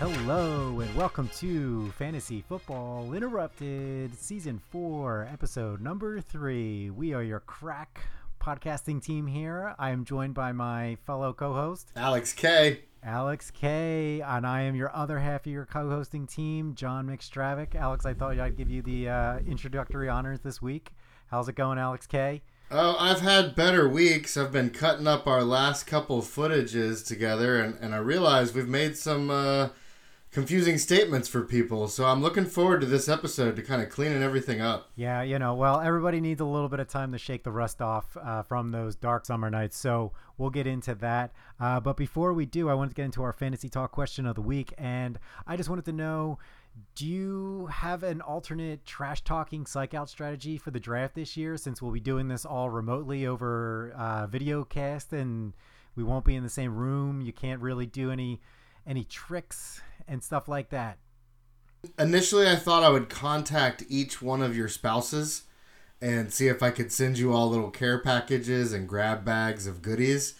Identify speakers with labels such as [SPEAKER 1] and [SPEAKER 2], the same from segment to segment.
[SPEAKER 1] Hello and welcome to Fantasy Football Interrupted Season 4, Episode Number 3. We are your crack podcasting team here. I am joined by my fellow co host,
[SPEAKER 2] Alex K.
[SPEAKER 1] Alex K. And I am your other half of your co hosting team, John McStravick. Alex, I thought I'd give you the uh, introductory honors this week. How's it going, Alex K?
[SPEAKER 2] Oh, I've had better weeks. I've been cutting up our last couple footages together, and, and I realize we've made some uh, confusing statements for people. So I'm looking forward to this episode to kind of cleaning everything up.
[SPEAKER 1] Yeah, you know, well, everybody needs a little bit of time to shake the rust off uh, from those dark summer nights. So we'll get into that. Uh, but before we do, I wanted to get into our fantasy talk question of the week. And I just wanted to know do you have an alternate trash talking psych out strategy for the draft this year since we'll be doing this all remotely over uh, video cast and we won't be in the same room you can't really do any any tricks and stuff like that
[SPEAKER 2] Initially, I thought I would contact each one of your spouses and see if I could send you all little care packages and grab bags of goodies.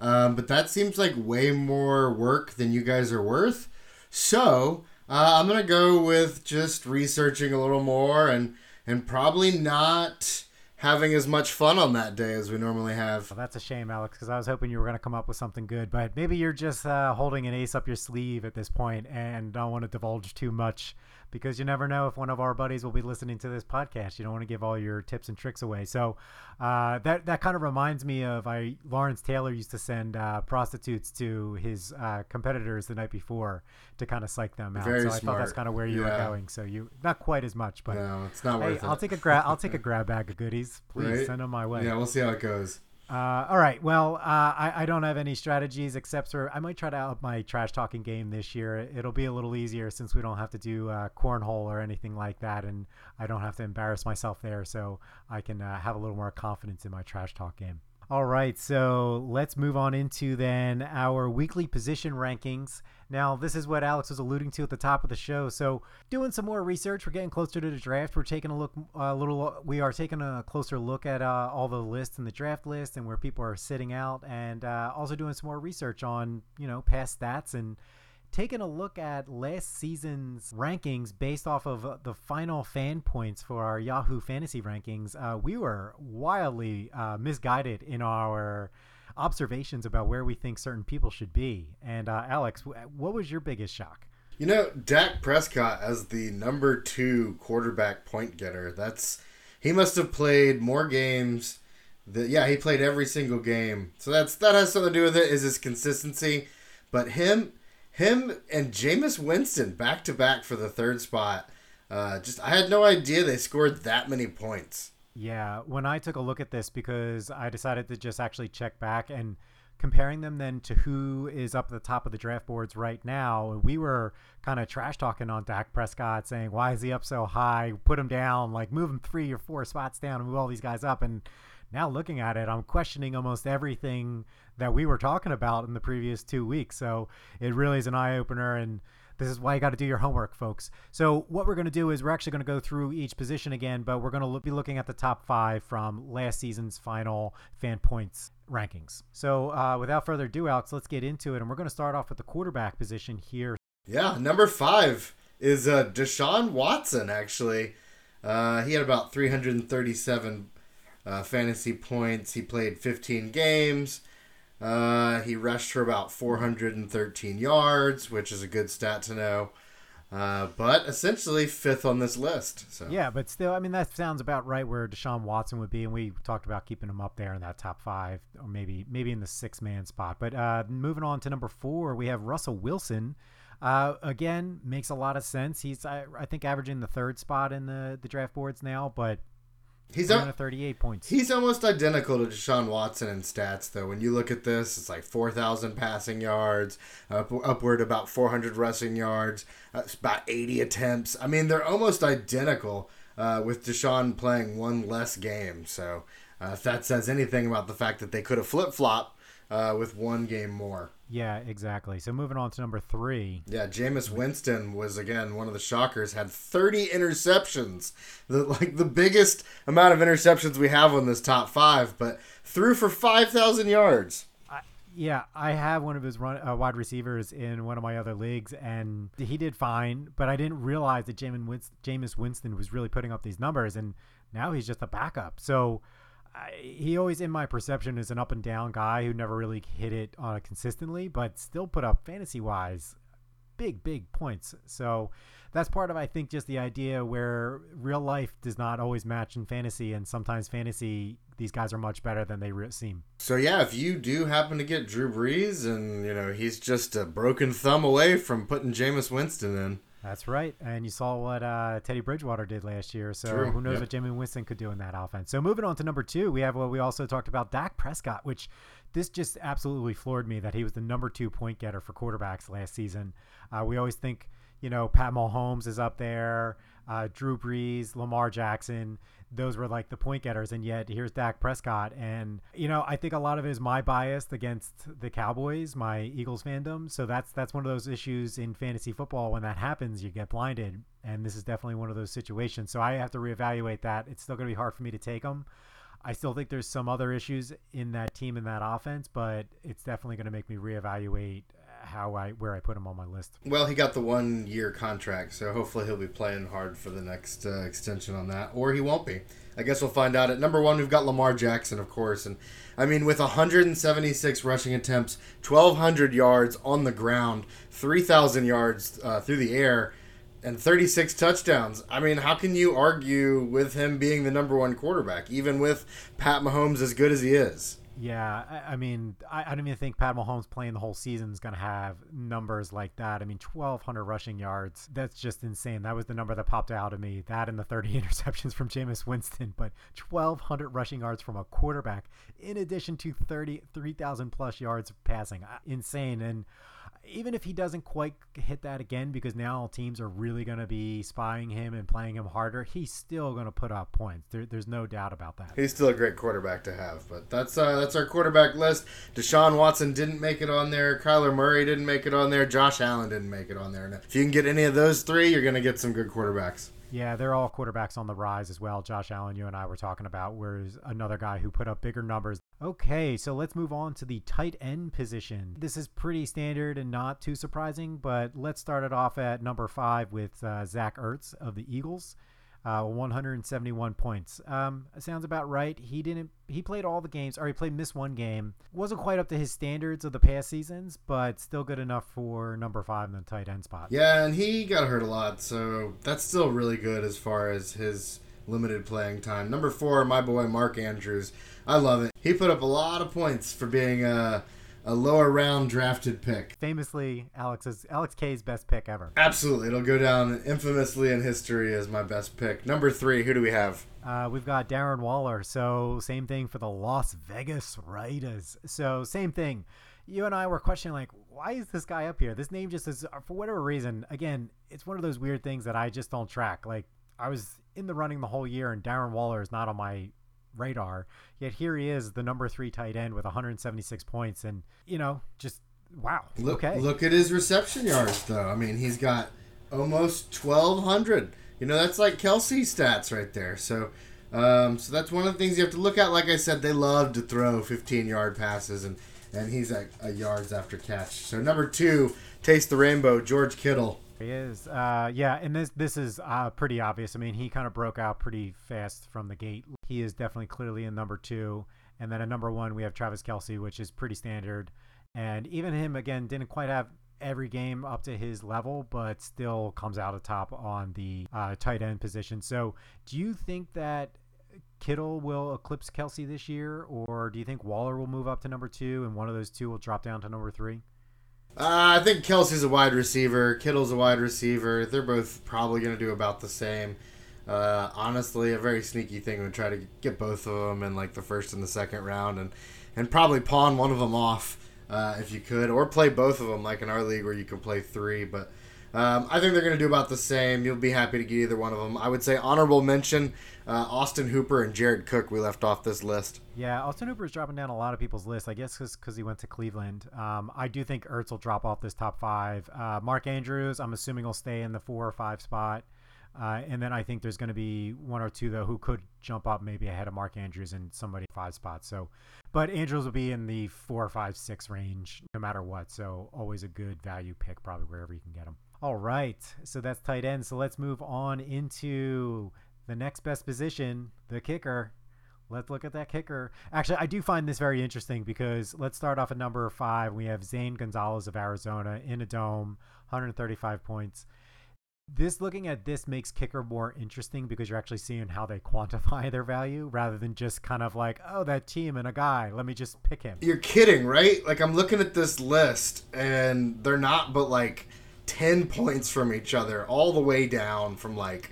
[SPEAKER 2] Um, but that seems like way more work than you guys are worth. So uh, I'm gonna go with just researching a little more and and probably not having as much fun on that day as we normally have.
[SPEAKER 1] Well, that's a shame, Alex, because I was hoping you were going to come up with something good. But maybe you're just uh, holding an ace up your sleeve at this point and don't want to divulge too much because you never know if one of our buddies will be listening to this podcast. You don't want to give all your tips and tricks away. So uh, that that kind of reminds me of I Lawrence Taylor used to send uh, prostitutes to his uh, competitors the night before to kind of psych them out.
[SPEAKER 2] Very
[SPEAKER 1] so I thought that's kind of where you
[SPEAKER 2] Yeah.
[SPEAKER 1] were going. So you not quite as much, but
[SPEAKER 2] No, it's not
[SPEAKER 1] hey,
[SPEAKER 2] worth
[SPEAKER 1] I'll
[SPEAKER 2] it.
[SPEAKER 1] take a grab. I'll take a grab bag of goodies. Please
[SPEAKER 2] Right?
[SPEAKER 1] send them my way.
[SPEAKER 2] Yeah, we'll see how it goes.
[SPEAKER 1] Uh, all right. Well, uh, I, I don't have any strategies except for I might try to up my trash talking game this year. It'll be a little easier since we don't have to do uh, cornhole or anything like that, and I don't have to embarrass myself there, so I can uh, have a little more confidence in my trash talk game. All right, so let's move on into then our weekly position rankings. Now, this is what Alex was alluding to at the top of the show. So, doing some more research, we're getting closer to the draft. We're taking a look, a little. We are taking a closer look at uh, all the lists in the draft list and where people are sitting out, and uh, also doing some more research on you know past stats and taking a look at last season's rankings based off of the final fan points for our Yahoo Fantasy rankings, uh, we were wildly uh, misguided in our observations about where we think certain people should be. And uh, Alex, what was your biggest shock?
[SPEAKER 2] You know, Dak Prescott as the number two quarterback point getter. That's he must have played more games. That yeah, he played every single game. So that's that has something to do with it. Is his consistency? But him, him and Jameis Winston back to back for the third spot. Uh, just I had no idea they scored that many points.
[SPEAKER 1] Yeah, when I took a look at this because I decided to just actually check back and comparing them then to who is up at the top of the draft boards right now, we were kind of trash talking on Dak Prescott saying, why is he up so high? Put him down, like move him three or four spots down and move all these guys up. And now looking at it, I'm questioning almost everything that we were talking about in the previous two weeks. So it really is an eye opener. And this is why you got to do your homework, folks. So what we're going to do is we're actually going to go through each position again, but we're going to be looking at the top five from last season's final fan points rankings. So uh, without further ado, Alex, let's get into it, and we're going to start off with the quarterback position here.
[SPEAKER 2] Yeah, number five is uh, Deshaun Watson. Actually, uh, he had about 337 uh, fantasy points. He played 15 games. Uh, he rushed for about 413 yards, which is a good stat to know. Uh, but essentially fifth on this list. So
[SPEAKER 1] Yeah, but still, I mean, that sounds about right where Deshaun Watson would be, and we talked about keeping him up there in that top five, or maybe maybe in the six man spot. But uh, moving on to number four, we have Russell Wilson. Uh, again, makes a lot of sense. He's I, I think averaging the third spot in the the draft boards now, but
[SPEAKER 2] he's a,
[SPEAKER 1] 338 points.
[SPEAKER 2] He's almost identical to Deshaun Watson in stats, though. When you look at this, it's like 4,000 passing yards, up, upward about 400 rushing yards, uh, about 80 attempts. I mean, they're almost identical uh, with Deshaun playing one less game. So uh, if that says anything about the fact that they could have flip flopped uh, with one game more.
[SPEAKER 1] yeah, exactly. So moving on to number three.
[SPEAKER 2] Yeah, Jameis Winston was again one of the shockers. Had 30 interceptions, the like the biggest amount of interceptions we have on this top five, but threw for 5,000 yards.
[SPEAKER 1] Yeah, I have one of his run, uh, wide receivers in one of my other leagues, and he did fine. But I didn't realize that Jameis Winston was really putting up these numbers, and now he's just a backup. So I, he always, in my perception, is an up and down guy who never really hit it uh, consistently, but still put up fantasy wise big, big points. So that's part of I think just the idea where real life does not always match in fantasy, and sometimes fantasy these guys are much better than they re- seem.
[SPEAKER 2] So yeah, if you do happen to get Drew Brees, and you know he's just a broken thumb away from putting Jameis Winston in.
[SPEAKER 1] That's right, and you saw what uh, Teddy Bridgewater did last year. So
[SPEAKER 2] True.
[SPEAKER 1] who knows
[SPEAKER 2] Yep.
[SPEAKER 1] what Jimmy Winston could do in that offense? So moving on to number two, we have what we also talked about, Dak Prescott, which this just absolutely floored me that he was the number two point getter for quarterbacks last season. Uh, we always think, you know, Pat Mahomes is up there, uh, Drew Brees, Lamar Jackson. Those were like the point getters, and yet here's Dak Prescott. And you know, I think a lot of it is my bias against the Cowboys, my Eagles fandom. So that's that's one of those issues in fantasy football. When that happens, you get blinded, and this is definitely one of those situations. So I have to reevaluate that. It's still going to be hard for me to take them. I still think there's some other issues in that team in that offense, but it's definitely going to make me reevaluate how I where I put him on my list.
[SPEAKER 2] Well, he got the one year contract, so hopefully he'll be playing hard for the next uh, extension on that, or he won't be. I guess we'll find out. At number one, we've got Lamar Jackson, of course, and I mean with 176 rushing attempts, 1,200 yards on the ground, 3,000 yards uh, through the air, and 36 touchdowns. I mean, how can you argue with him being the number one quarterback, even with Pat Mahomes as good as he is?
[SPEAKER 1] Yeah, I, I mean, I, I don't even think Pat Mahomes playing the whole season is going to have numbers like that. I mean, 1,200 rushing yards. That's just insane. That was the number that popped out of me. That and the 30 interceptions from Jameis Winston. But 1,200 rushing yards from a quarterback, in addition to 30, 3,000 plus yards passing. Insane. And even if he doesn't quite hit that again, because now all teams are really going to be spying him and playing him harder, he's still going to put up points. There, there's no doubt about that.
[SPEAKER 2] He's still a great quarterback to have, but that's uh, that's our quarterback list. Deshaun Watson didn't make it on there. Kyler Murray didn't make it on there. Josh Allen didn't make it on there. If you can get any of those three, you're going to get some good quarterbacks.
[SPEAKER 1] Yeah, they're all quarterbacks on the rise as well. Josh Allen, you and I were talking about, whereas another guy who put up bigger numbers. Okay, so let's move on to the tight end position. This is pretty standard and not too surprising, but let's start it off at number five with uh, Zach Ertz of the Eagles. Uh, 171 points. Um, sounds about right. He didn't. He played all the games, or he played missed one game. wasn't quite up to his standards of the past seasons, but still good enough for number five in the tight end spot.
[SPEAKER 2] Yeah, and he got hurt a lot, so that's still really good as far as his limited playing time. Number four, my boy Mark Andrews. I love it. He put up a lot of points for being a, a lower round drafted pick.
[SPEAKER 1] Famously, Alex's Alex K's best pick ever.
[SPEAKER 2] Absolutely, it'll go down infamously in history as my best pick. Number three, who do we have?
[SPEAKER 1] Uh, we've got Darren Waller. So same thing for the Las Vegas Raiders. So same thing. You and I were questioning like, why is this guy up here? This name just is for whatever reason. Again, it's one of those weird things that I just don't track. Like I was in the running the whole year, and Darren Waller is not on my radar. Yet here he is, the number three tight end with 176 points, and you know, just wow.
[SPEAKER 2] Look,
[SPEAKER 1] okay.
[SPEAKER 2] look at his reception yards, though. I mean, he's got almost 1,200. You know, that's like Kelce stats right there. So, um, so that's one of the things you have to look at. Like I said, they love to throw 15 yard passes, and, and he's at a yards after catch. So, number two, Taste the Rainbow, George Kittle.
[SPEAKER 1] He is. Uh, yeah, and this this is uh, pretty obvious. I mean, he kind of broke out pretty fast from the gate. He is definitely clearly in number two, and then at number one we have Travis Kelce, which is pretty standard. And even him again didn't quite have every game up to his level, but still comes out atop on the uh, tight end position. So, do you think that Kittle will eclipse Kelce this year, or do you think Waller will move up to number two, and one of those two will drop down to number three?
[SPEAKER 2] Uh, I think Kelce's a wide receiver. Kittle's a wide receiver. They're both probably going to do about the same. Uh, honestly, a very sneaky thing would try to get both of them in like the first and the second round, and and probably pawn one of them off uh, if you could, or play both of them like in our league where you can play three. But um, I think they're going to do about the same. You'll be happy to get either one of them. I would say honorable mention uh, Austin Hooper and Jared Cook. We left off this list.
[SPEAKER 1] Yeah, Austin Hooper is dropping down a lot of people's lists. I guess because he went to Cleveland. Um, I do think Ertz will drop off this top five. Uh, Mark Andrews, I'm assuming will stay in the four or five spot. Uh, and then I think there's going to be one or two though who could jump up maybe ahead of Mark Andrews and somebody five spots. So, but Andrews will be in the four, five, six range no matter what. So always a good value pick probably wherever you can get him. All right, so that's tight end. So let's move on into the next best position, the kicker. Let's look at that kicker. Actually, I do find this very interesting because let's start off at number five. We have Zane Gonzalez of Arizona in a dome, 135 points this looking at this makes kicker more interesting because you're actually seeing how they quantify their value rather than just kind of like oh that team and a guy let me just pick him
[SPEAKER 2] you're kidding right like i'm looking at this list and they're not but like 10 points from each other all the way down from like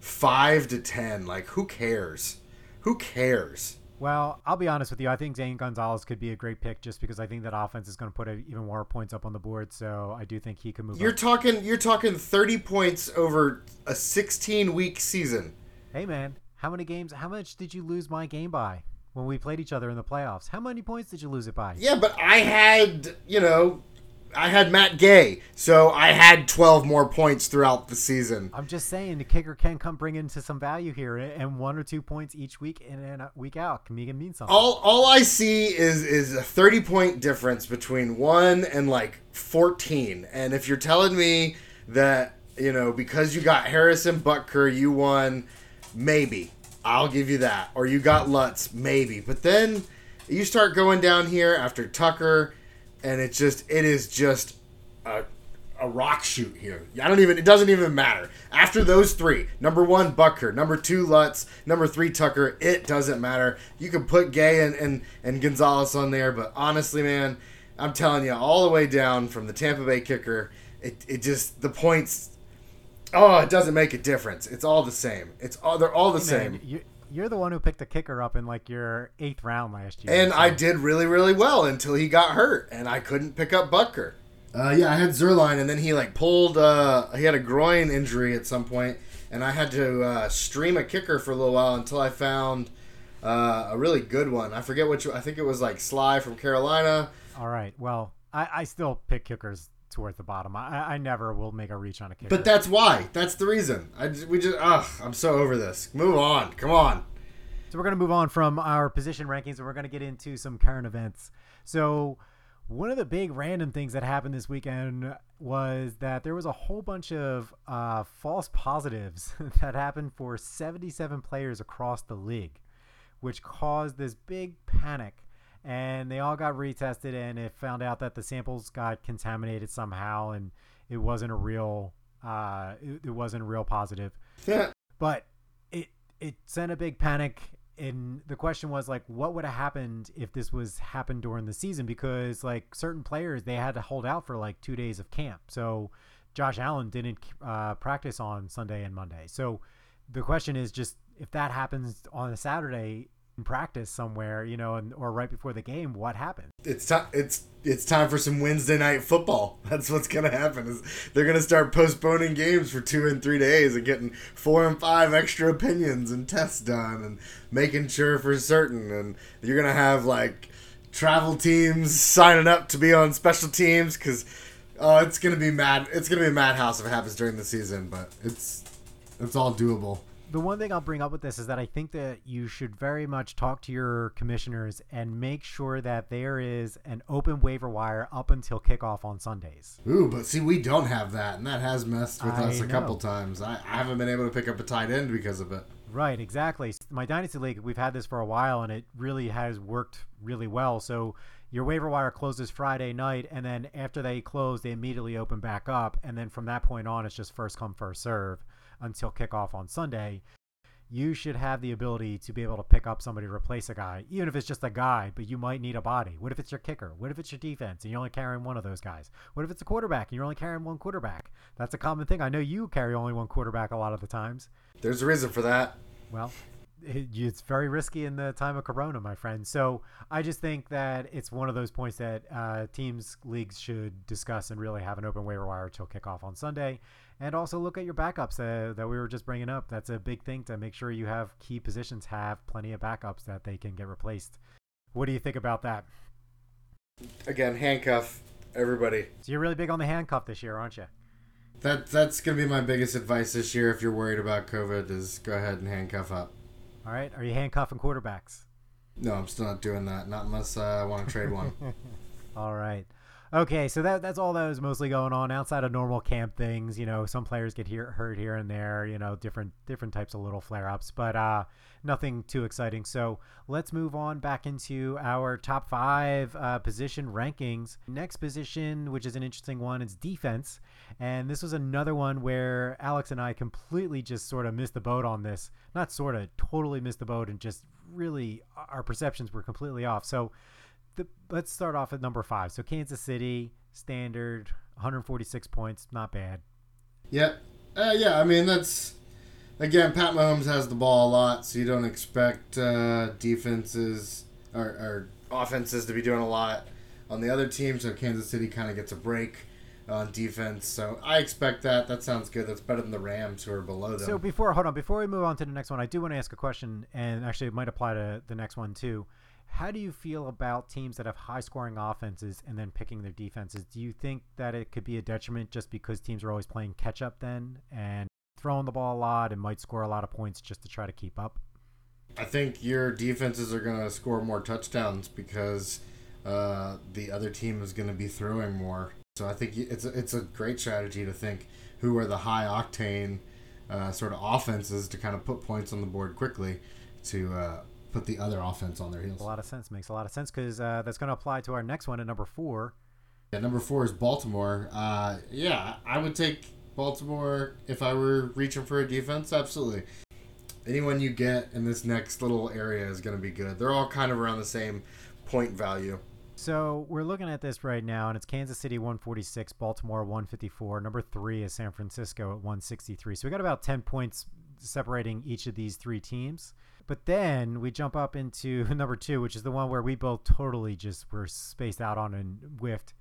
[SPEAKER 2] 5 to 10 like who cares who cares
[SPEAKER 1] well, I'll be honest with you. I think Zane Gonzalez could be a great pick just because I think that offense is going to put even more points up on the board. So I do think he can move.
[SPEAKER 2] You're
[SPEAKER 1] up.
[SPEAKER 2] talking. You're talking 30 points over a 16 week season.
[SPEAKER 1] Hey man, how many games? How much did you lose my game by when we played each other in the playoffs? How many points did you lose it by?
[SPEAKER 2] Yeah, but I had you know I had Matt Gay, so I had 12 more points throughout the season.
[SPEAKER 1] I'm just saying the kicker can come bring into some value here, and one or two points each week in and a week out can mean something.
[SPEAKER 2] All all I see is is a 30 point difference between one and like 14, and if you're telling me that you know because you got Harrison Butker, you won, maybe I'll give you that, or you got Lutz, maybe, but then you start going down here after Tucker and it's just it is just a, a rock shoot here. I don't even it doesn't even matter. After those three, number one Butker, number two Lutz, number three Tucker, it doesn't matter. You can put Gay and, and, and Gonzalez on there, but honestly, man, I'm telling you, all the way down from the Tampa Bay kicker, it, it just the points Oh, it doesn't make a difference. It's all the same. It's all they're all the hey man,
[SPEAKER 1] same. You, you're the one who picked a kicker up in like your eighth round last year.
[SPEAKER 2] And so. I did really, really well until he got hurt, and I couldn't pick up Butker. Uh, yeah, I had Zuerlein, and then he like pulled. Uh, he had a groin injury at some point, and I had to uh, stream a kicker for a little while until I found uh, a really good one. I forget which. I think it was like Slye from Carolina.
[SPEAKER 1] All right. Well, I, I still pick kickers towards the bottom. I, I never will make a reach on a kicker.
[SPEAKER 2] But that's why. That's the reason. I just, we just ugh, I'm so over this. Move on. Come on.
[SPEAKER 1] So we're gonna move on from our position rankings and we're gonna get into some current events. So one of the big random things that happened this weekend was that there was a whole bunch of uh, false positives that happened for 77 players across the league, which caused this big panic and they all got retested and it found out that the samples got contaminated somehow and it wasn't a real uh, it, it wasn't a real positive.
[SPEAKER 2] Yeah.
[SPEAKER 1] but it it sent a big panic and the question was like what would have happened if this was happened during the season? Because like certain players they had to hold out for like two days of camp. So josh allen didn't uh, practice on sunday and monday. So the question is just if that happens on a saturday practice somewhere, you know, and or right before the game, what happened?
[SPEAKER 2] It's time. It's it's time for some Wednesday night football. That's what's gonna happen. Is they're gonna start postponing games for two and three days and getting four and five extra opinions and tests done and making sure for certain. And you're gonna have like travel teams signing up to be on special teams because oh, it's gonna be mad. It's gonna be a madhouse if it happens during the season, but it's it's all doable
[SPEAKER 1] the one thing I'll bring up with this is that I think that you should very much talk to your commissioners and make sure that there is an open waiver wire up until kickoff on Sundays.
[SPEAKER 2] Ooh, but see, we don't have that, and that has messed with I us a know. couple times. I, I haven't been able to pick up a tight end because of it.
[SPEAKER 1] Right, exactly. My dynasty league, we've had this for a while, and it really has worked really well. So your waiver wire closes Friday night, and then after they close, they immediately open back up, and then from that point on, it's just first come first serve until kickoff on Sunday, you should have the ability to be able to pick up somebody to replace a guy, even if it's just a guy, but you might need a body. What if it's your kicker? What if it's your defense and you're only carrying one of those guys? What if it's a quarterback and you're only carrying one quarterback? That's a common thing. I know you carry only one quarterback a lot of the times.
[SPEAKER 2] There's a reason for that.
[SPEAKER 1] Well, it's very risky in the time of Corona, my friend. So I just think that it's one of those points that uh, teams, leagues should discuss and really have an open waiver wire till kickoff on Sunday and also look at your backups uh, that we were just bringing up. That's a big thing to make sure you have key positions have plenty of backups that they can get replaced. What do you think about that?
[SPEAKER 2] Again, handcuff everybody.
[SPEAKER 1] So you're really big on the handcuff this year, aren't you?
[SPEAKER 2] That that's gonna be my biggest advice this year. If you're worried about COVID, is go ahead and handcuff up.
[SPEAKER 1] All right. Are you handcuffing quarterbacks?
[SPEAKER 2] No, I'm still not doing that. Not unless uh, I want to trade one.
[SPEAKER 1] all right. Okay, so that that's all that was mostly going on outside of normal camp things. You know, some players get here, hurt here and there. You know, different different types of little flare ups, but uh, nothing too exciting. So let's move on back into our top five uh, position rankings. Next position, which is an interesting one, is defense, and this was another one where Alex and I completely just sort of missed the boat on this. Not sort of, totally missed the boat, and just really our perceptions were completely off. So the, let's start off at number five. So Kansas City standard, 146 points, not bad.
[SPEAKER 2] Yep. Uh, yeah, I mean that's again Pat Mahomes has the ball a lot, so you don't expect uh, defenses or, or offenses to be doing a lot on the other team. So Kansas City kind of gets a break on defense. So I expect that. That sounds good. That's better than the Rams who are below them.
[SPEAKER 1] So before hold on, before we move on to the next one, I do want to ask a question, and actually it might apply to the next one too. How do you feel about teams that have high scoring offenses and then picking their defenses? Do you think that it could be a detriment just because teams are always playing catch up then and throwing the ball a lot and might score a lot of points just to try to keep up?
[SPEAKER 2] I think your defenses are going to score more touchdowns because uh, the other team is going to be throwing more. So I think it's a, it's a great strategy to think who are the high octane uh, sort of offenses to kind of put points on the board quickly to uh, put the other offense on their heels.
[SPEAKER 1] A lot of sense. Makes a lot of sense because uh, that's going to apply to our next one at number four.
[SPEAKER 2] Yeah, number four is Baltimore. Uh, yeah, I would take Baltimore if I were reaching for a defense. Absolutely. Anyone you get in this next little area is going to be good. They're all kind of around the same point value.
[SPEAKER 1] So we're looking at this right now, and it's Kansas City 146, Baltimore 154. Number three is San Francisco at 163. So we got about 10 points separating each of these three teams. But then we jump up into number two, which is the one where we both totally just were spaced out on and whiffed.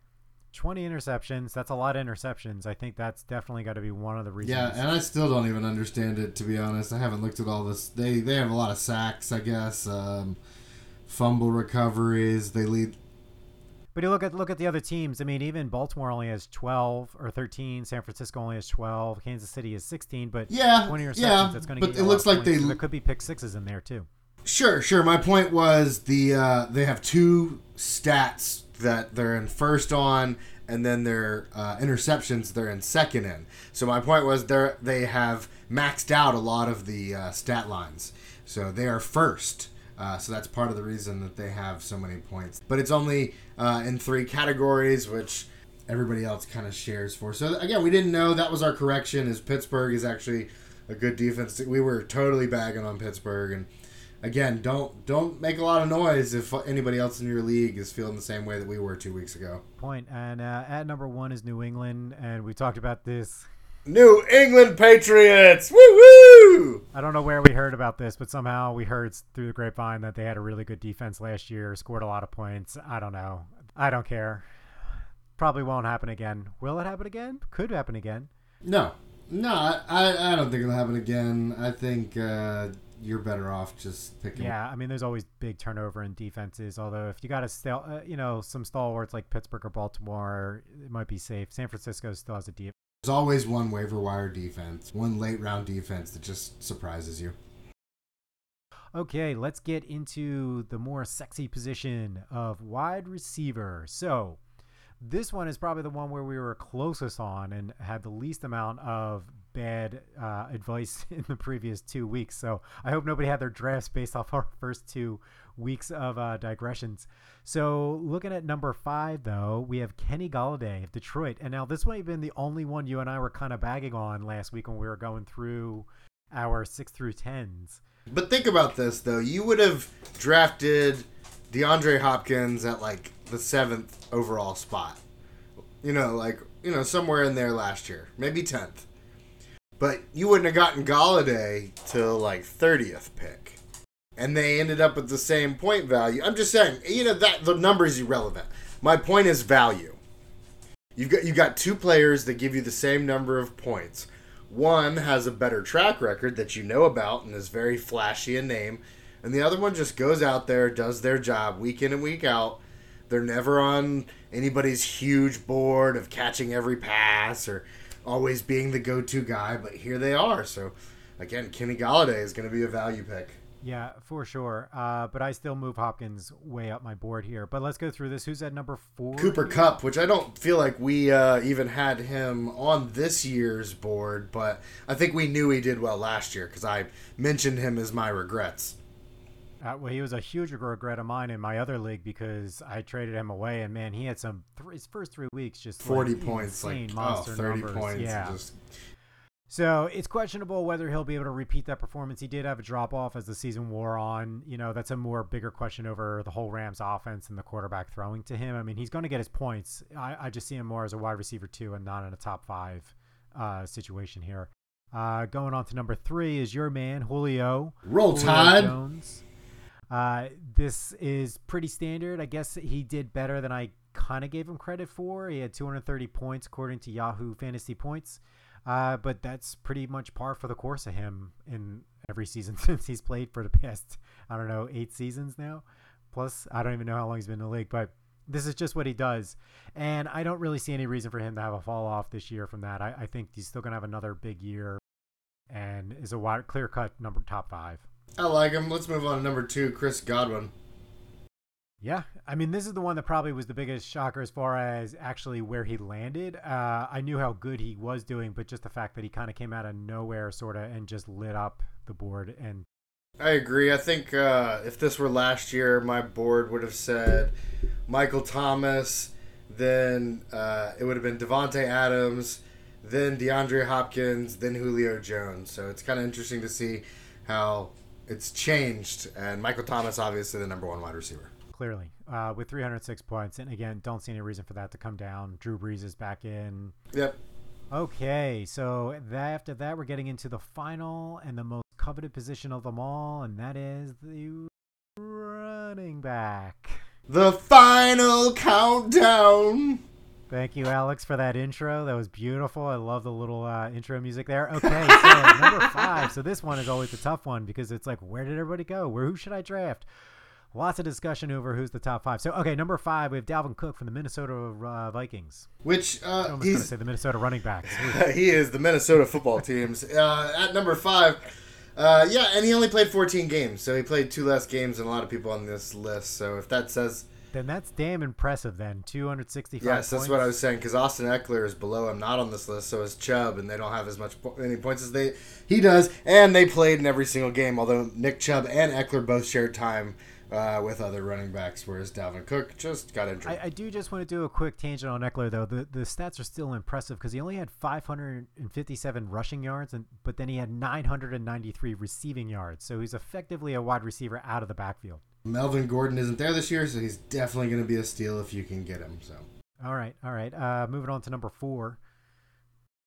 [SPEAKER 1] 20 interceptions. That's a lot of interceptions. I think that's definitely got to be one of the reasons.
[SPEAKER 2] Yeah, and I still don't even understand it to be honest. I haven't looked at all this. They they have a lot of sacks, I guess. Um, fumble recoveries. They lead
[SPEAKER 1] but you look at look at the other teams. I mean, even Baltimore only has twelve or thirteen. San Francisco only has twelve. Kansas City is sixteen. But
[SPEAKER 2] yeah,
[SPEAKER 1] twenty interceptions.
[SPEAKER 2] Yeah,
[SPEAKER 1] that's going to
[SPEAKER 2] but it looks like they
[SPEAKER 1] so there could be pick sixes in there too.
[SPEAKER 2] Sure, sure. My point was the uh, they have two stats that they're in first on, and then their uh, interceptions they're in second in. So my point was they they have maxed out a lot of the uh, stat lines. So they are first uh, so that's part of the reason that they have so many points. But it's only uh, in three categories, which everybody else kind of shares for. So again, we didn't know that was our correction. Is Pittsburgh is actually a good defense. We were totally bagging on Pittsburgh, and again, don't don't make a lot of noise if anybody else in your league is feeling the same way that we were two weeks ago.
[SPEAKER 1] Point. And uh, at number one is New England, and we talked about this
[SPEAKER 2] New England Patriots. Woo woo!
[SPEAKER 1] I don't know where we heard about this, but somehow we heard through the grapevine that they had a really good defense last year, scored a lot of points. I don't know. I don't care. Probably won't happen again. Will it happen again? Could happen again.
[SPEAKER 2] No. No, I, I don't think it'll happen again. I think uh, you're better off just picking.
[SPEAKER 1] Yeah, I mean, there's always big turnover in defenses. Although if you got a still, uh, you know, some stalwarts like Pittsburgh or Baltimore, it might be safe. San Francisco still has a deep
[SPEAKER 2] there's always one waiver wire defense, one late round defense that just surprises you.
[SPEAKER 1] Okay, let's get into the more sexy position of wide receiver. So, this one is probably the one where we were closest on and had the least amount of bad uh, advice in the previous two weeks. So I hope nobody had their drafts based off our first two weeks of uh, digressions. So looking at number five, though, we have Kenny Golladay of Detroit. And now this might have been the only one you and I were kind of bagging on last week when we were going through our six through tens.
[SPEAKER 2] But think about this, though. You would have drafted DeAndre Hopkins at like the seventh overall spot. You know, like, you know, somewhere in there last year, maybe 10th. But you wouldn't have gotten Golladay till like 30th pick. And they ended up with the same point value. I'm just saying, you know, that the number is irrelevant. My point is value. You've got you got two players that give you the same number of points. One has a better track record that you know about and is very flashy in name, and the other one just goes out there, does their job week in and week out. They're never on anybody's huge board of catching every pass or always being the go-to guy, but here they are. So again, Kenny Golladay is going to be a value pick.
[SPEAKER 1] Yeah, for sure. Uh, but I still move Hopkins way up my board here. But let's go through this. Who's at number four?
[SPEAKER 2] Cooper Kupp, which I don't feel like we uh, even had him on this year's board, but I think we knew he did well last year because I mentioned him as my regrets.
[SPEAKER 1] Uh, well, he was a huge regret of mine in my other league because I traded him away, and man, he had some th- his first three weeks just
[SPEAKER 2] forty
[SPEAKER 1] like,
[SPEAKER 2] points, like oh,
[SPEAKER 1] monster
[SPEAKER 2] 30
[SPEAKER 1] numbers.
[SPEAKER 2] points,
[SPEAKER 1] yeah.
[SPEAKER 2] just
[SPEAKER 1] So it's questionable whether he'll be able to repeat that performance. He did have a drop off as the season wore on. You know, that's a more bigger question over the whole Rams offense and the quarterback throwing to him. I mean, he's going to get his points. I, I just see him more as a wide receiver two and not in a top five uh, situation here. Uh, going on to number three is your man Julio.
[SPEAKER 2] roll
[SPEAKER 1] Julio
[SPEAKER 2] tide.
[SPEAKER 1] Jones. Uh, this is pretty standard. I guess he did better than I kind of gave him credit for. He had 230 points according to Yahoo Fantasy Points. Uh, but that's pretty much par for the course of him in every season since he's played for the past, I don't know, eight seasons now. Plus, I don't even know how long he's been in the league, but this is just what he does. And I don't really see any reason for him to have a fall off this year from that. I, I think he's still going to have another big year and is a clear cut number top five.
[SPEAKER 2] I like him. Let's move on to number two, Chris Godwin.
[SPEAKER 1] Yeah, I mean, this is the one that probably was the biggest shocker as far as actually where he landed. Uh, I knew how good he was doing, but just the fact that he kind of came out of nowhere, sort of, and just lit up the board. And
[SPEAKER 2] I agree. I think uh, if this were last year, my board would have said Michael Thomas, then uh, it would have been Davante Adams, then DeAndre Hopkins, then Julio Jones. So it's kind of interesting to see how it's changed. And Michael Thomas, obviously, the number one wide receiver.
[SPEAKER 1] clearly, uh, with 306 points, and again, don't see any reason for that to come down. Drew Brees is back in.
[SPEAKER 2] Yep.
[SPEAKER 1] Okay, so that, after that, we're getting into the final and the most coveted position of them all, and that is the running back.
[SPEAKER 2] The final countdown.
[SPEAKER 1] Thank you, Alex, for that intro. That was beautiful. I love the little uh, intro music there. Okay, so number five. So this one is always the tough one because it's like, where did everybody go? Where who should I draft? Lots of discussion over who's the top five. So okay, number five, we have Dalvin Cook from the Minnesota uh, Vikings.
[SPEAKER 2] Which
[SPEAKER 1] I
[SPEAKER 2] uh,
[SPEAKER 1] almost going to
[SPEAKER 2] he's
[SPEAKER 1] say the Minnesota running backs.
[SPEAKER 2] he is the Minnesota football teams. Uh, at number five, uh, yeah, and he only played 14 games, so he played two less games than a lot of people on this list. So if that says
[SPEAKER 1] then that's damn impressive. Then 265.
[SPEAKER 2] yes, that's
[SPEAKER 1] points.
[SPEAKER 2] what I was saying. Because Austin Ekeler is below him, not on this list. So is Chubb, and they don't have as much po- any points as they he does. And they played in every single game. Although Nick Chubb and Ekeler both shared time uh, with other running backs, whereas Dalvin Cook just got injured.
[SPEAKER 1] I, I do just want to do a quick tangent on Ekeler though. The the stats are still impressive because he only had 557 rushing yards, and but then he had 993 receiving yards. So he's effectively a wide receiver out of the backfield.
[SPEAKER 2] Melvin Gordon isn't there this year, so he's definitely going to be a steal if you can get him. So
[SPEAKER 1] All right, all right. Uh, moving on to number four.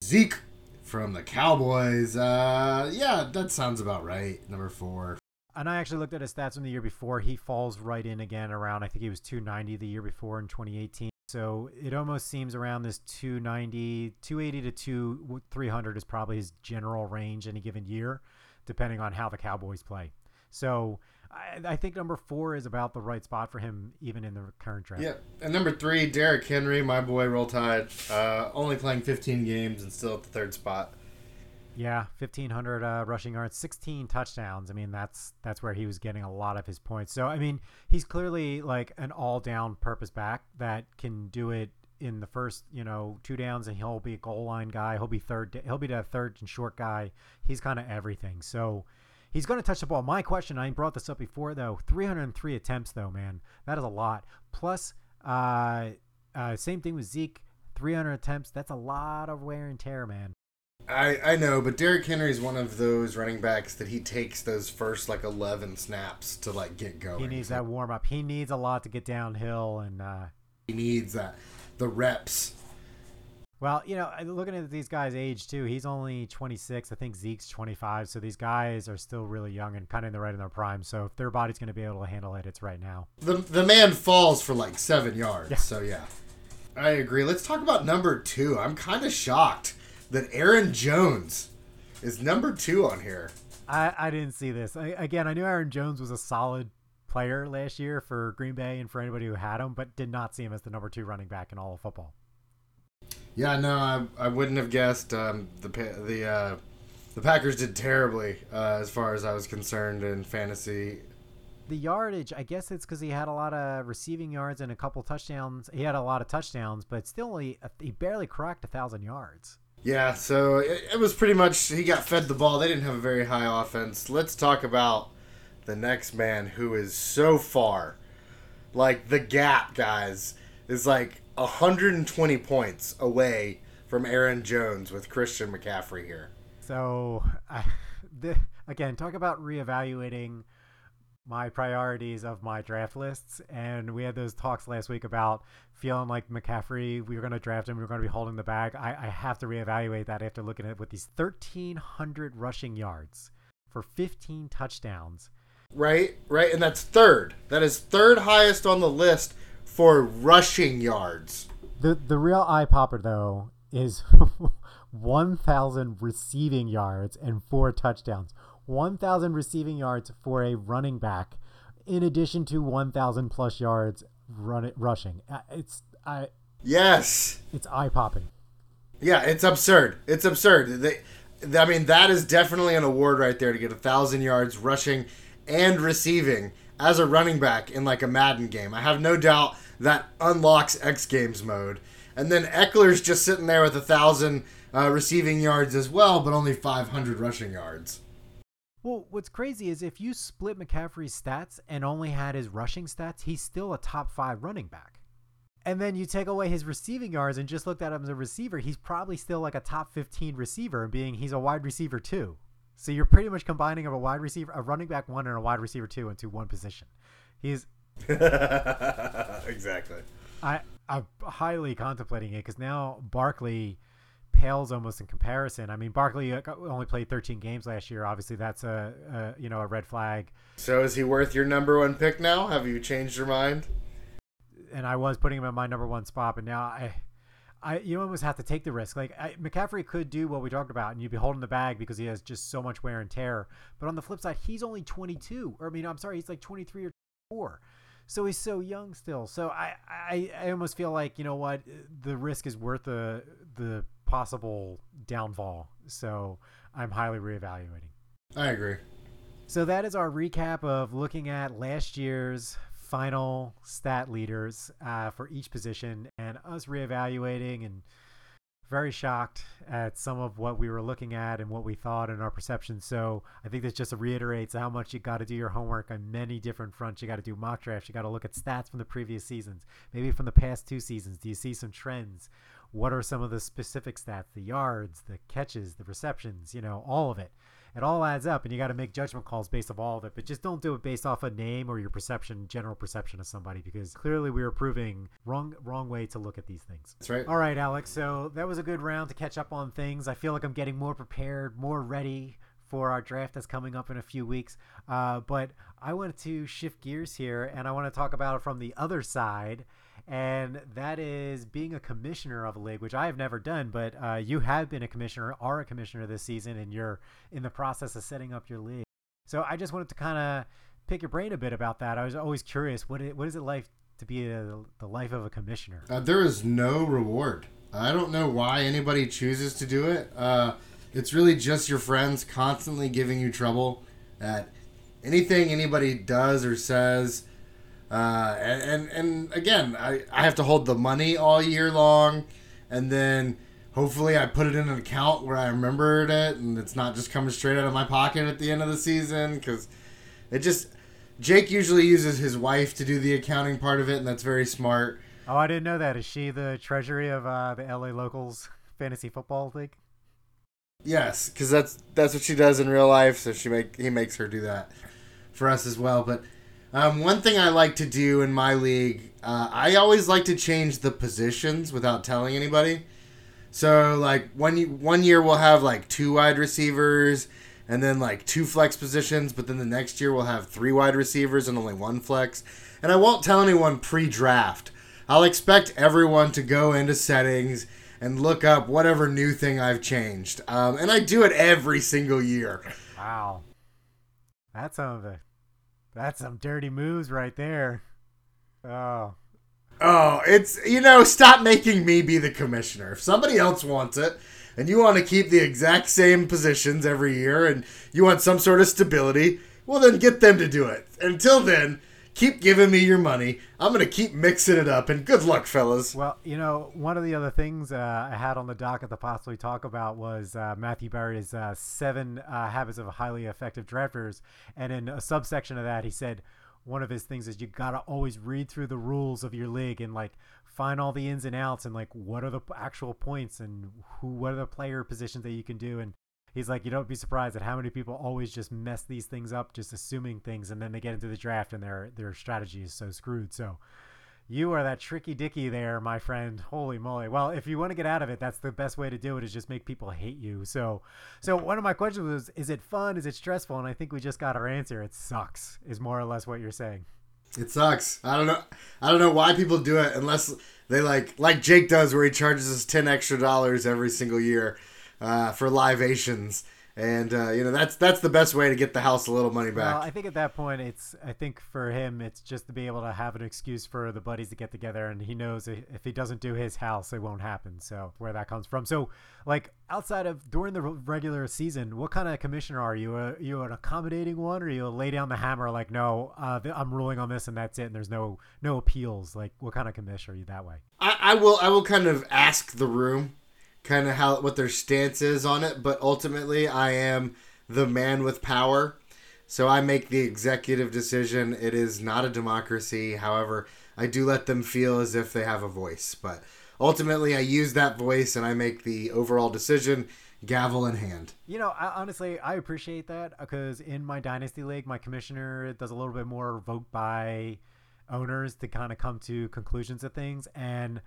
[SPEAKER 2] Zeke from the Cowboys. Uh, yeah, that sounds about right. Number four.
[SPEAKER 1] And I actually looked at his stats from the year before. He falls right in again around. I think he was 290 the year before in 2018. So it almost seems around this 290, 280 to 2 300 is probably his general range any given year, depending on how the Cowboys play. So I, I think number four is about the right spot for him, even in the current draft.
[SPEAKER 2] Yeah, and number three, Derrick Henry, my boy, Roll Tide. Uh, only playing 15 games and still at the third spot.
[SPEAKER 1] Yeah, 1500 uh, rushing yards, 16 touchdowns. I mean, that's that's where he was getting a lot of his points. So, I mean, he's clearly like an all-down purpose back that can do it in the first, you know, two downs and he'll be a goal line guy. He'll be third he'll be that third and short guy. He's kind of everything. So, he's going to touch the ball. My question, I brought this up before though. 303 attempts though, man. That is a lot. Plus uh, uh same thing with Zeke, 300 attempts. That's a lot of wear and tear, man.
[SPEAKER 2] I, I know, but Derrick Henry is one of those running backs that he takes those first like 11 snaps to like get going.
[SPEAKER 1] He needs that warm up. He needs a lot to get downhill, and uh,
[SPEAKER 2] He needs that the reps.
[SPEAKER 1] well, you know, looking at these guys' age too, he's only 26. I think Zeke's 25. So these guys are still really young and kind of in the right in their prime. So if their body's going to be able to handle it, it's right now.
[SPEAKER 2] The the man falls for like seven yards.
[SPEAKER 1] Yeah.
[SPEAKER 2] So yeah, I agree. Let's talk about number two. I'm kind of shocked that Aaron Jones is number two on here.
[SPEAKER 1] I, I didn't see this. I, again, I knew Aaron Jones was a solid player last year for Green Bay and for anybody who had him, but did not see him as the number two running back in all of football.
[SPEAKER 2] Yeah, no, I, I wouldn't have guessed. Um, the the uh, the Packers did terribly uh, as far as I was concerned in fantasy.
[SPEAKER 1] The yardage, I guess it's because he had a lot of receiving yards and a couple touchdowns. He had a lot of touchdowns, but still, he, he barely cracked a thousand yards.
[SPEAKER 2] Yeah, so it, it was pretty much he got fed the ball. They didn't have a very high offense. Let's talk about the next man who is so far, like the gap, guys, is like 120 points away from Aaron Jones with Christian McCaffrey here.
[SPEAKER 1] So, I, the, again, talk about reevaluating my priorities of my draft lists. And we had those talks last week about feeling like McCaffrey, we were going to draft him, we were going to be holding the bag. I, I have to reevaluate that after looking at it with these 1,300 rushing yards for 15 touchdowns.
[SPEAKER 2] Right, right. And that's third. That is third highest on the list for rushing yards.
[SPEAKER 1] The the real eye popper though is 1,000 receiving yards and four touchdowns. 1,000 receiving yards for a running back, in addition to 1,000 plus yards run rushing. Uh, it's I.
[SPEAKER 2] Yes.
[SPEAKER 1] It's eye popping.
[SPEAKER 2] Yeah, it's absurd. It's absurd. They, I mean, that is definitely an award right there to get a thousand yards rushing and receiving as a running back in like a Madden game. I have no doubt that unlocks X Games mode. And then Ekeler's just sitting there with a thousand uh, receiving yards as well, but only 500 rushing yards.
[SPEAKER 1] Well, what's crazy is if you split McCaffrey's stats and only had his rushing stats, he's still a top five running back. And then you take away his receiving yards and just looked at him as a receiver, he's probably still like a top 15 receiver, being he's a wide receiver too. So you're pretty much combining of a wide receiver, a running back one, and a wide receiver two into one position. He's
[SPEAKER 2] exactly.
[SPEAKER 1] I I'm highly contemplating it because now Barkley pales almost in comparison. I mean, Barkley uh, only played 13 games last year. Obviously, that's a, a you know a red flag.
[SPEAKER 2] So is he worth your number one pick now? Have you changed your mind?
[SPEAKER 1] And I was putting him in my number one spot, but now I. I, you almost have to take the risk. Like I, McCaffrey could do what we talked about, and you'd be holding the bag because he has just so much wear and tear. But on the flip side, he's only 22. Or I mean, I'm sorry, he's like 23 or 24. So he's so young still. So I, I, I almost feel like you know what, the risk is worth the the possible downfall. So I'm highly reevaluating.
[SPEAKER 2] I agree.
[SPEAKER 1] So that is our recap of looking at last year's final stat leaders uh, for each position and us reevaluating and very shocked at some of what we were looking at and what we thought and our perception. So I think this just reiterates how much you got to do your homework on many different fronts. You got to do mock drafts. You got to look at stats from the previous seasons, maybe from the past two seasons. Do you see some trends? What are some of the specific stats? The yards, the catches, the receptions, you know, all of it. It all adds up, and you got to make judgment calls based off all of it. But just don't do it based off a name or your perception, general perception of somebody, because clearly we are proving wrong, wrong way to look at these things.
[SPEAKER 2] That's right.
[SPEAKER 1] All right, Alex. So that was a good round to catch up on things. I feel like I'm getting more prepared, more ready for our draft that's coming up in a few weeks. Uh, but I wanted to shift gears here, and I want to talk about it from the other side and that is being a commissioner of a league, which I have never done, but uh, you have been a commissioner, are a commissioner this season, and you're in the process of setting up your league. So I just wanted to kind of pick your brain a bit about that. I was always curious what it, what is it like to be a, the life of a commissioner?
[SPEAKER 2] Uh, there is no reward. I don't know why anybody chooses to do it. Uh, it's really just your friends constantly giving you trouble at anything anybody does or says uh, and, and, and again, I, I have to hold the money all year long, and then hopefully I put it in an account where I remembered it, and it's not just coming straight out of my pocket at the end of the season because it just Jake usually uses his wife to do the accounting part of it, and that's very smart.
[SPEAKER 1] Oh, I didn't know that. Is she the treasury of uh, the LA Locals Fantasy Football League?
[SPEAKER 2] Yes, because that's that's what she does in real life. So she make he makes her do that for us as well. But um, one thing I like to do in my league, uh, I always like to change the positions without telling anybody. So like one one year we'll have like two wide receivers and then like two flex positions, but then the next year we'll have three wide receivers and only one flex. And I won't tell anyone pre-draft. I'll expect everyone to go into settings and look up whatever new thing I've changed. Um, and I do it every single year.
[SPEAKER 1] Wow, that's some of that's some dirty moves right there. Oh.
[SPEAKER 2] Oh, it's you know, stop making me be the commissioner. If somebody else wants it, and you want to keep the exact same positions every year, and you want some sort of stability, well then get them to do it. Until then, keep giving me your money. I'm gonna keep mixing it up, and good luck, fellas.
[SPEAKER 1] Well, you know, one of the other things uh, I had on the docket to possibly talk about was uh, Matthew Berry's uh, seven uh, habits of highly effective drafters, and in a subsection of that, he said one of his things is you gotta always read through the rules of your league and like find all the ins and outs and like what are the actual points and who what are the player positions that you can do and he's like you don't be surprised at how many people always just mess these things up just assuming things and then they get into the draft and their their strategy is so screwed so you are that tricky dicky there, my friend. Holy moly. Well, if you want to get out of it, that's the best way to do it is just make people hate you. So so one of my questions was is it fun? Is it stressful? And I think we just got our answer. It sucks, is more or less what you're saying.
[SPEAKER 2] It sucks. I don't know I don't know why people do it unless they like like Jake does where he charges us ten extra dollars every single year uh, for livations and uh, you know that's that's the best way to get the house a little money back.
[SPEAKER 1] Well, I think at that point, it's I think for him, it's just to be able to have an excuse for the buddies to get together, and he knows if he doesn't do his house, it won't happen. So where that comes from. So like outside of during the regular season, what kind of commissioner are you? Are you an accommodating one, or you lay down the hammer like, no, uh, I'm ruling on this and that's it, and there's no no appeals? Like what kind of commissioner are you that way?
[SPEAKER 2] I, I will I will kind of ask the room kind of how what their stance is on it, but ultimately I am the man with power. So I make the executive decision. It is not a democracy. However, I do let them feel as if they have a voice, but ultimately I use that voice and I make the overall decision gavel in hand.
[SPEAKER 1] You know, I, honestly, I appreciate that because in my dynasty league, my commissioner does a little bit more vote by owners to kind of come to conclusions of things and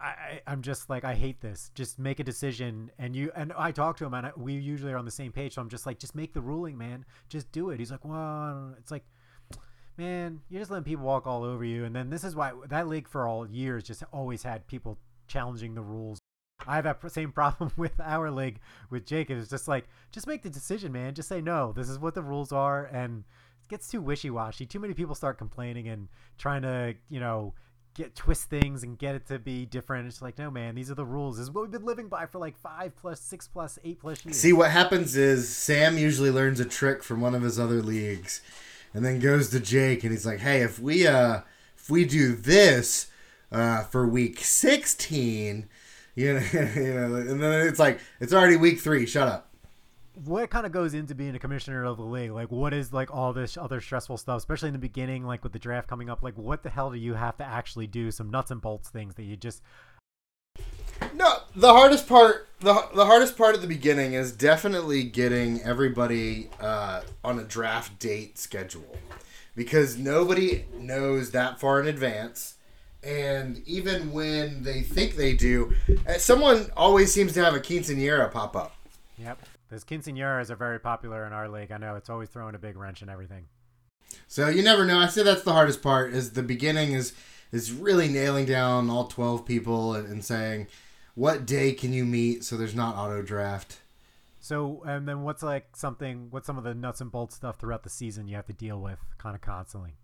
[SPEAKER 1] I, I'm just like I hate this. Just make a decision, and you and I talk to him, and I, we usually are on the same page. So I'm just like, just make the ruling, man. Just do it. He's like, well, it's like, man, you're just letting people walk all over you. And then this is why that league for all years just always had people challenging the rules. I have that same problem with our league with Jake. It's just like, just make the decision, man. Just say no. This is what the rules are, and it gets too wishy washy. Too many people start complaining and trying to, you know get twist things and get it to be different. It's like, no, man, these are the rules. This is what we've been living by for like five plus, six plus, eight plus years.
[SPEAKER 2] See, what happens is Sam usually learns a trick from one of his other leagues, and then goes to Jake, and he's like, "Hey, if we uh, if we do this uh, for week sixteen, you know, you know," and then it's like, "It's already week three. Shut up."
[SPEAKER 1] What kind of goes into being a commissioner of the league? Like, what is like all this other stressful stuff, especially in the beginning, like with the draft coming up? Like, what the hell do you have to actually do? Some nuts and bolts things that you just.
[SPEAKER 2] No, the hardest part, the the hardest part at the beginning is definitely getting everybody uh, on a draft date schedule, because nobody knows that far in advance. And even when they think they do, uh, someone always seems to have a quinceanera pop up.
[SPEAKER 1] Yep. Those quinceañeras are very popular in our league. I know it's always throwing a big wrench in everything.
[SPEAKER 2] So you never know. I say that's the hardest part. Is the beginning is is really nailing down all twelve people and, and saying what day can you meet so there's not auto draft.
[SPEAKER 1] So and then what's like something? What's some of the nuts and bolts stuff throughout the season you have to deal with kind of constantly?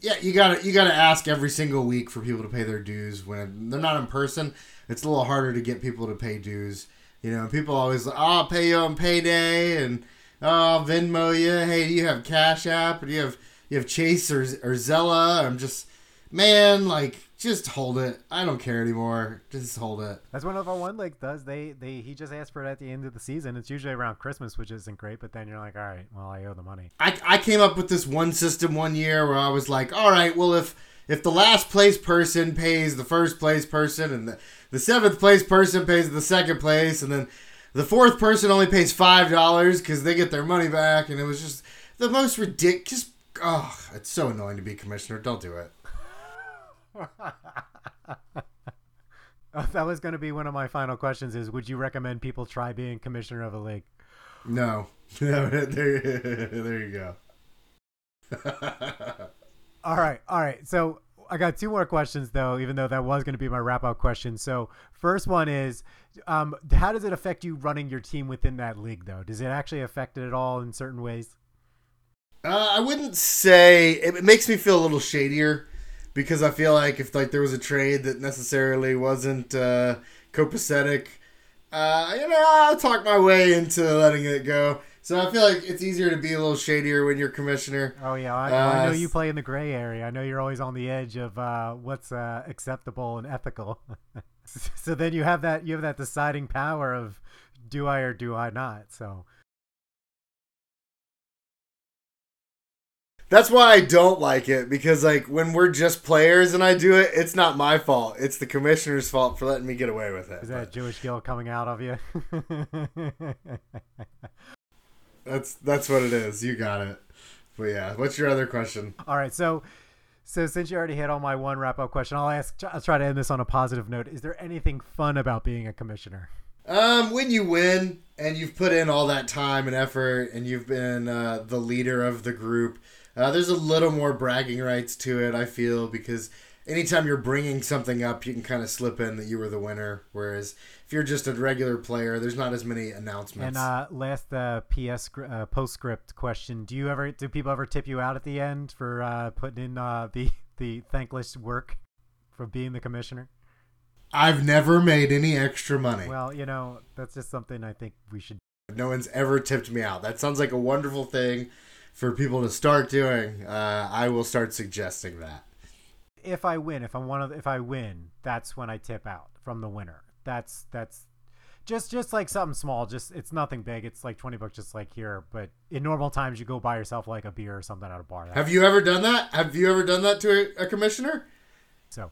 [SPEAKER 2] Yeah, you gotta you gotta ask every single week for people to pay their dues when they're not in person. It's a little harder to get people to pay dues. You know, people always like, oh, I'll pay you on payday and oh, I'll Venmo you. Hey, do you have Cash App or do you have you have Chase or or Zelle? I'm just man, like just hold it. I don't care anymore. Just hold it.
[SPEAKER 1] That's what our one league does. They they he just asked for it at the end of the season. It's usually around Christmas, which isn't great. But then you're like, all right, well, I owe the money.
[SPEAKER 2] I I came up with this one system one year where I was like, all right, well if if the last place person pays the first place person and the the seventh place person pays the second place, and then the fourth person only pays five dollars because they get their money back, and it was just the most ridiculous. Oh, it's so annoying to be commissioner. Don't do it.
[SPEAKER 1] oh, that was going to be one of my final questions. Is would you recommend people try being commissioner of a league?
[SPEAKER 2] No. there, there you go.
[SPEAKER 1] All right, all right. So I got two more questions though, even though that was going to be my wrap up question. So first one is, um, how does it affect you running your team within that league though? Does it actually affect it at all in certain ways?
[SPEAKER 2] Uh, I wouldn't say it makes me feel a little shadier because I feel like if like there was a trade that necessarily wasn't uh, copacetic, uh, you know, I'll talk my way into letting it go. So I feel like it's easier to be a little shadier when you're commissioner.
[SPEAKER 1] Oh yeah, I,
[SPEAKER 2] Uh,
[SPEAKER 1] I know you play in the gray area. I know you're always on the edge of uh, what's uh, acceptable and ethical. so then you have that you have that deciding power of do I or do I not. So
[SPEAKER 2] That's why I don't like it because like when we're just players and I do it, it's not my fault. It's the commissioner's fault for letting me get away with it.
[SPEAKER 1] is that
[SPEAKER 2] But
[SPEAKER 1] Jewish guilt coming out of you?
[SPEAKER 2] That's that's what it is. You got it. But yeah, what's your other question?
[SPEAKER 1] All right, so so since you already hit on my one wrap up question, I'll ask. I'll try to end this on a positive note. Is there anything fun about being a commissioner?
[SPEAKER 2] Um, when you win and you've put in all that time and effort and you've been uh, the leader of the group, uh, there's a little more bragging rights to it. I feel because anytime you're bringing something up, you can kind of slip in that you were the winner. Whereas if you're just a regular player, there's not as many announcements.
[SPEAKER 1] And uh, last uh, PS uh, postscript question: Do you ever do people ever tip you out at the end for uh, putting in uh, the the thankless work for being the commissioner?
[SPEAKER 2] I've never made any extra money.
[SPEAKER 1] Well, you know that's just something I think we should.
[SPEAKER 2] No one's ever tipped me out. That sounds like a wonderful thing for people to start doing. Uh, I will start suggesting that.
[SPEAKER 1] If I win, if I'm one of, if I win, that's when I tip out from the winner. That's that's just just like something small. Just it's nothing big. It's like twenty bucks, just like here. But in normal times, you go buy yourself like a beer or something at a bar.
[SPEAKER 2] Have you ever done that? Have you ever done that to a, a commissioner?
[SPEAKER 1] So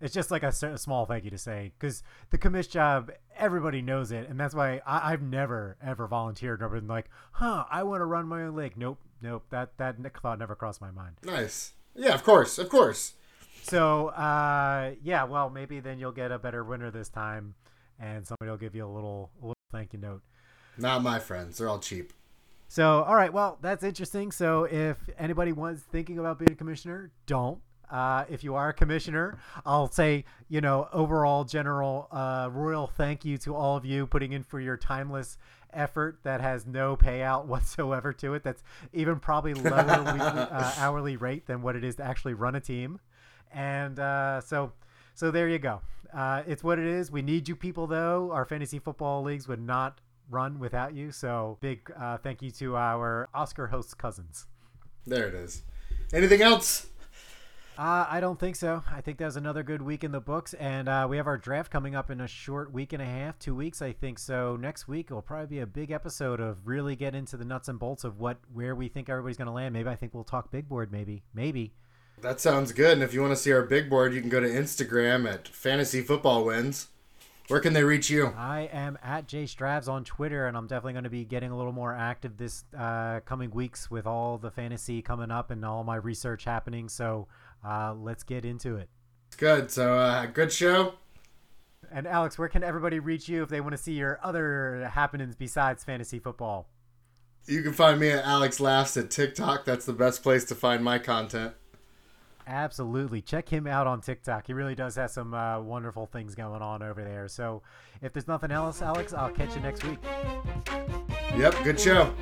[SPEAKER 1] it's just like a small thank you to say because the commish job, everybody knows it, and that's why I, I've never ever volunteered or been like, huh, I want to run my own league. Nope, nope. That that thought never crossed my mind.
[SPEAKER 2] Nice. Yeah, of course, of course.
[SPEAKER 1] So uh, yeah, well maybe then you'll get a better winner this time, and somebody will give you a little a little thank you note.
[SPEAKER 2] Not my friends. They're all cheap.
[SPEAKER 1] So, all right, well, that's interesting. So, if anybody was thinking about being a commissioner, don't. Uh, if you are a commissioner, I'll say, you know, overall general uh, royal thank you to all of you putting in for your timeless effort that has no payout whatsoever to it. That's even probably lower weekly, uh, hourly rate than what it is to actually run a team. And uh, so, so there you go. Uh, it's what it is. We need you people, though. Our fantasy football leagues would not run without you. So big uh, thank you to our Oscar host cousins.
[SPEAKER 2] There it is. Anything else?
[SPEAKER 1] Uh, I don't think so. I think that was another good week in the books, and uh, we have our draft coming up in a short week and a half, two weeks, I think. So next week will probably be a big episode of really get into the nuts and bolts of what where we think everybody's going to land. Maybe I think we'll talk big board. Maybe, maybe.
[SPEAKER 2] That sounds good. And if you want to see our big board, you can go to Instagram at Fantasy Football Wins. Where can they reach you?
[SPEAKER 1] I am at Jay Stravs on Twitter, and I'm definitely going to be getting a little more active this uh, coming weeks with all the fantasy coming up and all my research happening. So uh, let's get into it.
[SPEAKER 2] It's good. So, uh, good show.
[SPEAKER 1] And Alex, where can everybody reach you if they want to see your other happenings besides fantasy football?
[SPEAKER 2] You can find me at Alex Laughs at TikTok. That's the best place to find my content.
[SPEAKER 1] Absolutely. Check him out on TikTok. He really does have some uh, wonderful things going on over there. So if there's nothing else, Alex, I'll catch you next week.
[SPEAKER 2] Yep, good show.